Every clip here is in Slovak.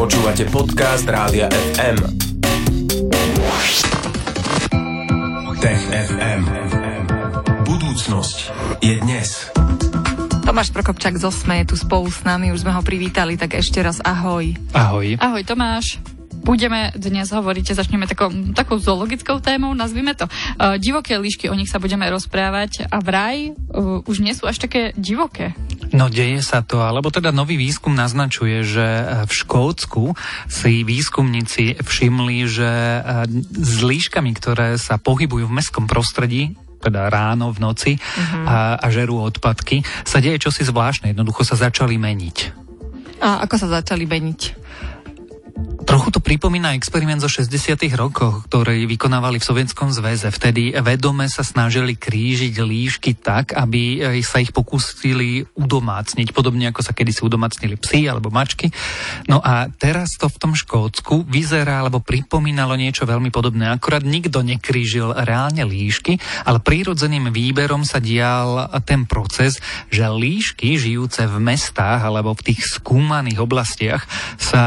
Počúvate podcast Rádia FM. Tech FM. Budúcnosť je dnes. Tomáš Prokopčák z Osme je tu spolu s nami, už sme ho privítali, tak ešte raz ahoj. Ahoj. Ahoj Tomáš. Budeme dnes hovoriť, začneme takou, takou zoologickou témou, nazvime to. Uh, divoké líšky, o nich sa budeme rozprávať a vraj uh, už nie sú až také divoké. No deje sa to, alebo teda nový výskum naznačuje, že e, v Škótsku si výskumníci všimli, že e, s líškami, ktoré sa pohybujú v mestskom prostredí, teda ráno, v noci uh-huh. a, a žerú odpadky, sa deje čosi zvláštne. Jednoducho sa začali meniť. A ako sa začali meniť? Trochu to pripomína experiment zo 60. rokoch, ktorý vykonávali v Sovietskom zväze. Vtedy vedome sa snažili krížiť líšky tak, aby eh, sa ich pokúsili udomácniť, podobne ako sa kedysi udomácnili psi alebo mačky. No a teraz to v tom Škótsku vyzerá alebo pripomínalo niečo veľmi podobné. Akorát nikto nekrížil reálne líšky, ale prírodzeným výberom sa dial ten proces, že líšky žijúce v mestách alebo v tých skúmaných oblastiach sa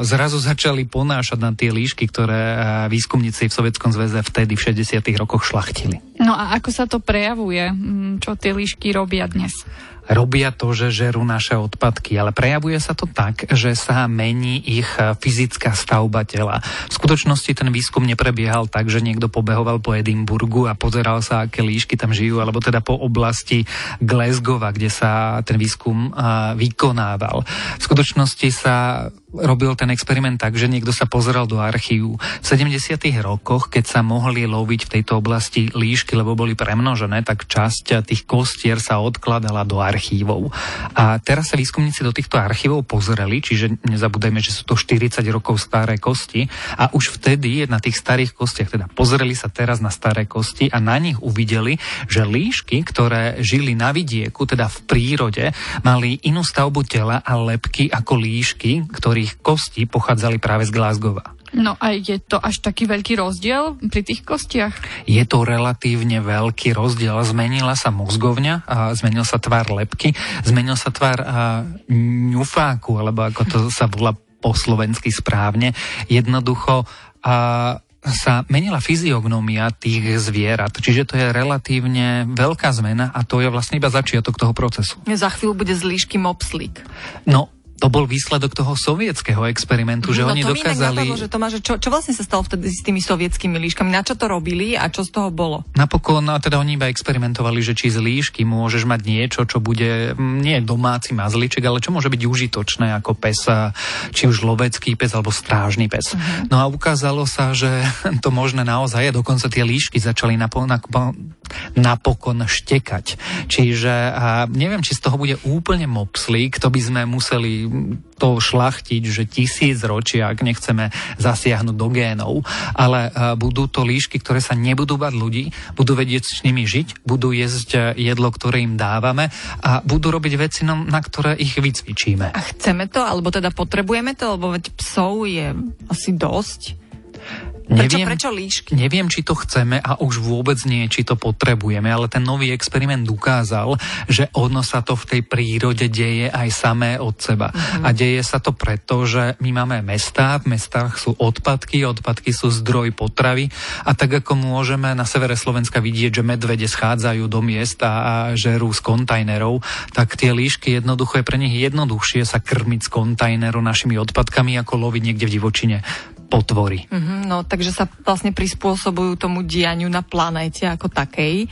zrazu začali začali ponášať na tie líšky, ktoré eh, výskumníci v Sovietskom zväze vtedy v 60. rokoch šlachtili. No a ako sa to prejavuje? Mm, čo tie líšky robia dnes? Robia to, že žerú naše odpadky, ale prejavuje sa to tak, že sa mení ich fyzická stavba tela. V skutočnosti ten výskum neprebiehal tak, že niekto pobehoval po Edimburgu a pozeral sa, aké líšky tam žijú, alebo teda po oblasti Glasgowa, kde sa ten výskum vykonával. V skutočnosti sa robil ten experiment tak, že niekto sa pozeral do archívu. V 70. rokoch, keď sa mohli loviť v tejto oblasti líšky, lebo boli premnožené, tak časť tých kostier sa odkladala do archívu archívov. A teraz sa výskumníci do týchto archívov pozreli, čiže nezabúdajme, že sú to 40 rokov staré kosti a už vtedy na tých starých kostiach, teda pozreli sa teraz na staré kosti a na nich uvideli, že líšky, ktoré žili na vidieku, teda v prírode, mali inú stavbu tela a lepky ako líšky, ktorých kosti pochádzali práve z Glasgowa. No a je to až taký veľký rozdiel pri tých kostiach? Je to relatívne veľký rozdiel. Zmenila sa mozgovňa, a zmenil sa tvár lepky, zmenil sa tvár a, ňufáku, alebo ako to sa volá po slovensky správne. Jednoducho a, sa menila fyziognomia tých zvierat. Čiže to je relatívne veľká zmena a to je vlastne iba začiatok toho procesu. Za chvíľu bude z líšky mopslík. No, to bol výsledok toho sovietského experimentu, že no, oni to dokázali... Napadlo, že to má, že čo, čo vlastne sa stalo vtedy s tými sovietskými líškami? Na čo to robili a čo z toho bolo? Napokon, a teda oni iba experimentovali, že či z líšky môžeš mať niečo, čo bude mm, nie domáci mazliček, ale čo môže byť užitočné ako pes, či už lovecký pes alebo strážny pes. Uh-huh. No a ukázalo sa, že to možné naozaj je. Dokonca tie líšky začali napo- napo- napokon štekať. Čiže a neviem, či z toho bude úplne mopslík, to by sme museli to šlachtiť, že tisíc ročia, ak nechceme zasiahnuť do génov, ale e, budú to líšky, ktoré sa nebudú bať ľudí, budú vedieť s nimi žiť, budú jesť e, jedlo, ktoré im dávame a budú robiť veci, na ktoré ich vycvičíme. A chceme to, alebo teda potrebujeme to, lebo veď psov je asi dosť. Neviem, prečo, prečo líšky? Neviem, či to chceme a už vôbec nie, či to potrebujeme, ale ten nový experiment ukázal, že ono sa to v tej prírode deje aj samé od seba. Uh-huh. A deje sa to preto, že my máme mestá, v mestách sú odpadky, odpadky sú zdroj potravy a tak ako môžeme na severe Slovenska vidieť, že medvede schádzajú do miesta a žerú z kontajnerov, tak tie líšky jednoducho je pre nich jednoduchšie sa krmiť z kontajneru našimi odpadkami, ako loviť niekde v divočine potvory. Mm-hmm, no, takže sa vlastne prispôsobujú tomu dianiu na planéte ako takej. E,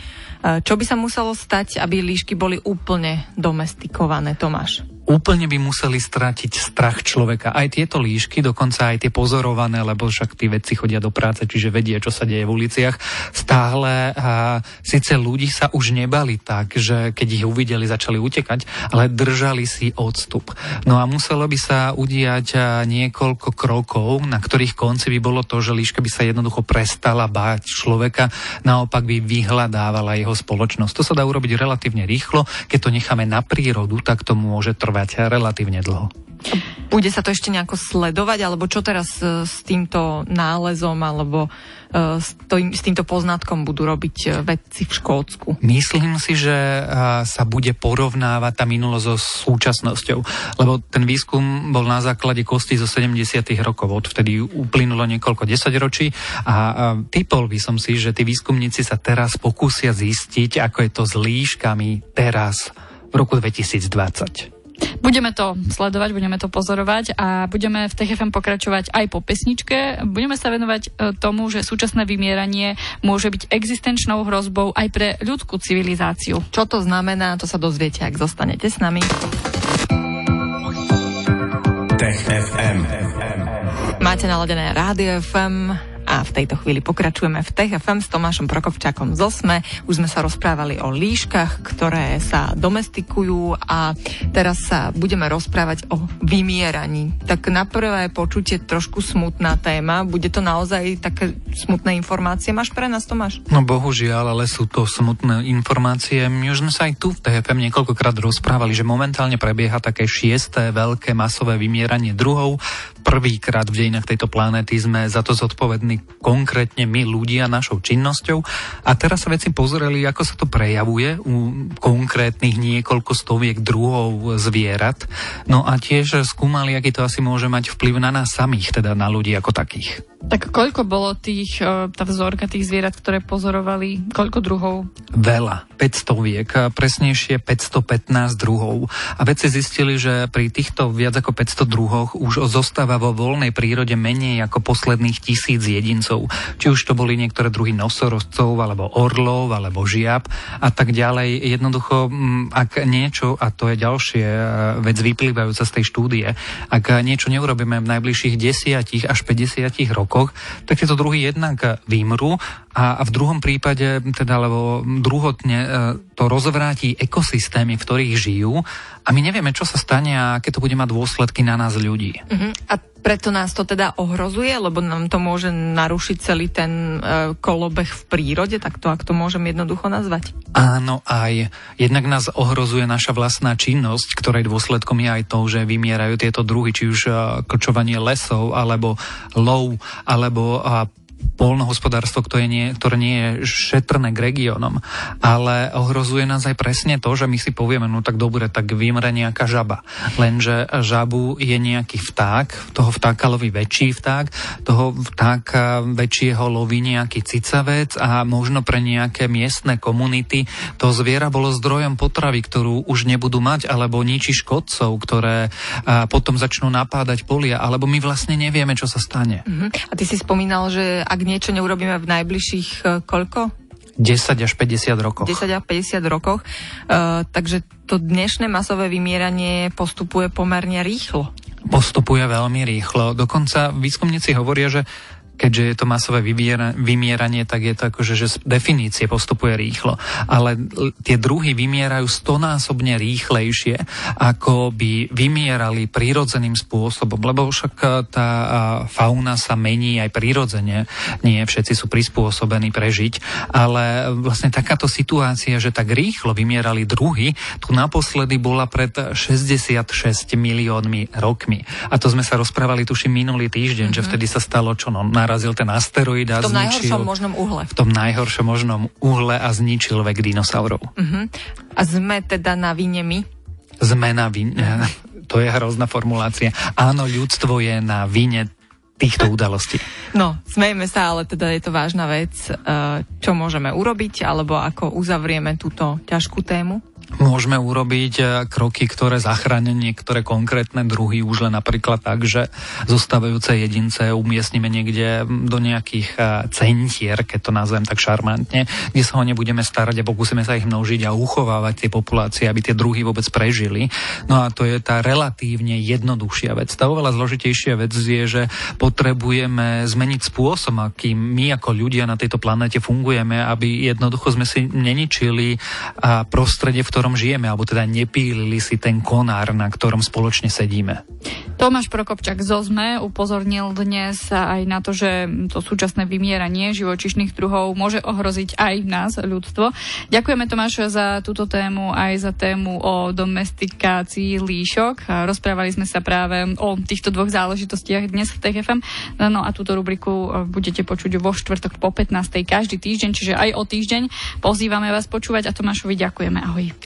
čo by sa muselo stať, aby líšky boli úplne domestikované, Tomáš? Úplne by museli stratiť strach človeka. Aj tieto líšky, dokonca aj tie pozorované, lebo však tí vedci chodia do práce, čiže vedia, čo sa deje v uliciach. Stále a, síce ľudí sa už nebali tak, že keď ich uvideli, začali utekať, ale držali si odstup. No a muselo by sa udiať niekoľko krokov, na ktorých konci by bolo to, že líška by sa jednoducho prestala báť človeka, naopak by vyhľadávala jeho spoločnosť. To sa dá urobiť relatívne rýchlo, keď to necháme na prírodu, tak to môže trvať trvať relatívne dlho. Bude sa to ešte nejako sledovať, alebo čo teraz e, s týmto nálezom, alebo e, s, tým, s týmto poznatkom budú robiť e, vedci v Škótsku? Myslím si, že sa bude porovnávať tá minulosť so súčasnosťou, lebo ten výskum bol na základe kostí zo 70. rokov, odvtedy uplynulo niekoľko desaťročí a typol by som si, že tí výskumníci sa teraz pokúsia zistiť, ako je to s líškami teraz v roku 2020. Budeme to sledovať, budeme to pozorovať a budeme v TFM pokračovať aj po pesničke. Budeme sa venovať e, tomu, že súčasné vymieranie môže byť existenčnou hrozbou aj pre ľudskú civilizáciu. Čo to znamená, to sa dozviete, ak zostanete s nami. Tech FM. Máte naladené Rádio FM a v tejto chvíli pokračujeme v Tech FM s Tomášom Prokovčákom z Osme. Už sme sa rozprávali o líškach, ktoré sa domestikujú a teraz sa budeme rozprávať o vymieraní. Tak na prvé počutie trošku smutná téma. Bude to naozaj také smutné informácie? Máš pre nás, Tomáš? No bohužiaľ, ale sú to smutné informácie. My už sme sa aj tu v TFM niekoľkokrát rozprávali, že momentálne prebieha také šiesté veľké masové vymieranie druhov. Prvýkrát v dejinách tejto planéty sme za to zodpovední konkrétne my ľudia našou činnosťou. A teraz sa veci pozreli, ako sa to prejavuje u konkrétnych niekoľko stoviek druhov zvierat. No a tiež skúmali, aký to asi môže mať vplyv na nás samých, teda na ľudí ako takých. Tak koľko bolo tých, e, tá vzorka tých zvierat, ktoré pozorovali? Koľko druhov? Veľa. 500 viek, presnejšie 515 druhov. A vedci zistili, že pri týchto viac ako 500 druhoch už zostáva vo voľnej prírode menej ako posledných tisíc jedincov. Či už to boli niektoré druhy nosorozcov, alebo orlov, alebo žiab a tak ďalej. Jednoducho, ak niečo, a to je ďalšie e, vec vyplývajúca z tej štúdie, ak niečo neurobíme v najbližších 10 až 50 rokoch, tak tieto druhy jednak vymrú a v druhom prípade, teda, lebo druhotne e, to rozvráti ekosystémy, v ktorých žijú a my nevieme, čo sa stane a aké to bude mať dôsledky na nás ľudí. Uh-huh. A preto nás to teda ohrozuje, lebo nám to môže narušiť celý ten e, kolobeh v prírode, tak to, ak to môžem jednoducho nazvať. Áno, aj. Jednak nás ohrozuje naša vlastná činnosť, ktorej dôsledkom je aj to, že vymierajú tieto druhy, či už e, kočovanie lesov, alebo lov, alebo polnohospodárstvo, ktoré nie, ktoré nie je šetrné k regiónom, ale ohrozuje nás aj presne to, že my si povieme, no tak dobre, tak vymre nejaká žaba. Lenže žabu je nejaký vták, toho vtáka loví väčší vták, toho vtáka väčšieho loví nejaký cicavec a možno pre nejaké miestne komunity to zviera bolo zdrojom potravy, ktorú už nebudú mať, alebo ničí škodcov, ktoré potom začnú napádať polia, alebo my vlastne nevieme, čo sa stane. Uh-huh. A ty si spomínal, že ak niečo neurobíme v najbližších uh, koľko? 10 až 50 rokov. 10 až 50 rokoch. Uh, takže to dnešné masové vymieranie postupuje pomerne rýchlo. Postupuje veľmi rýchlo. Dokonca výskumníci hovoria, že keďže je to masové vymieranie, tak je to akože, že z definície postupuje rýchlo. Ale tie druhy vymierajú stonásobne rýchlejšie, ako by vymierali prírodzeným spôsobom, lebo však e, tá fauna sa mení aj prírodzene, nie všetci sú prispôsobení prežiť, ale vlastne takáto situácia, že tak rýchlo vymierali druhy, tu naposledy bola pred 66 miliónmi rokmi. A to sme sa rozprávali tuším minulý týždeň, mm-hmm. že vtedy sa stalo čo no, narazil ten asteroid a v tom zničil... najhoršom možnom uhle. V tom najhoršom možnom uhle a zničil vek dinosaurov. Uh-huh. A sme teda na vine my? Sme na vine... To je hrozná formulácia. Áno, ľudstvo je na vine týchto udalostí. No, smejme sa, ale teda je to vážna vec. Eh, čo môžeme urobiť, alebo ako uzavrieme túto ťažkú tému? Môžeme urobiť e, kroky, ktoré zachránia niektoré konkrétne druhy, už len napríklad tak, že zostávajúce jedince umiestnime niekde do nejakých e, centier, keď to nazvem tak šarmantne, kde sa ho nebudeme starať a pokúsime sa ich množiť a uchovávať tie populácie, aby tie druhy vôbec prežili. No a to je tá relatívne jednoduchšia vec. Tá oveľa zložitejšia vec je, že potrebujeme zmeniť spôsob, akým my ako ľudia na tejto planete fungujeme, aby jednoducho sme si neničili prostredie, v ktorom žijeme, alebo teda nepílili si ten konár, na ktorom spoločne sedíme. Tomáš Prokopčak z OZME upozornil dnes aj na to, že to súčasné vymieranie živočišných druhov môže ohroziť aj nás, ľudstvo. Ďakujeme Tomáš za túto tému, aj za tému o domestikácii líšok. Rozprávali sme sa práve o týchto dvoch záležitostiach dnes v TFM. No a túto rubriku budete počuť vo štvrtok po 15. každý týždeň, čiže aj o týždeň. Pozývame vás počúvať a Tomášovi ďakujeme. Ahoj.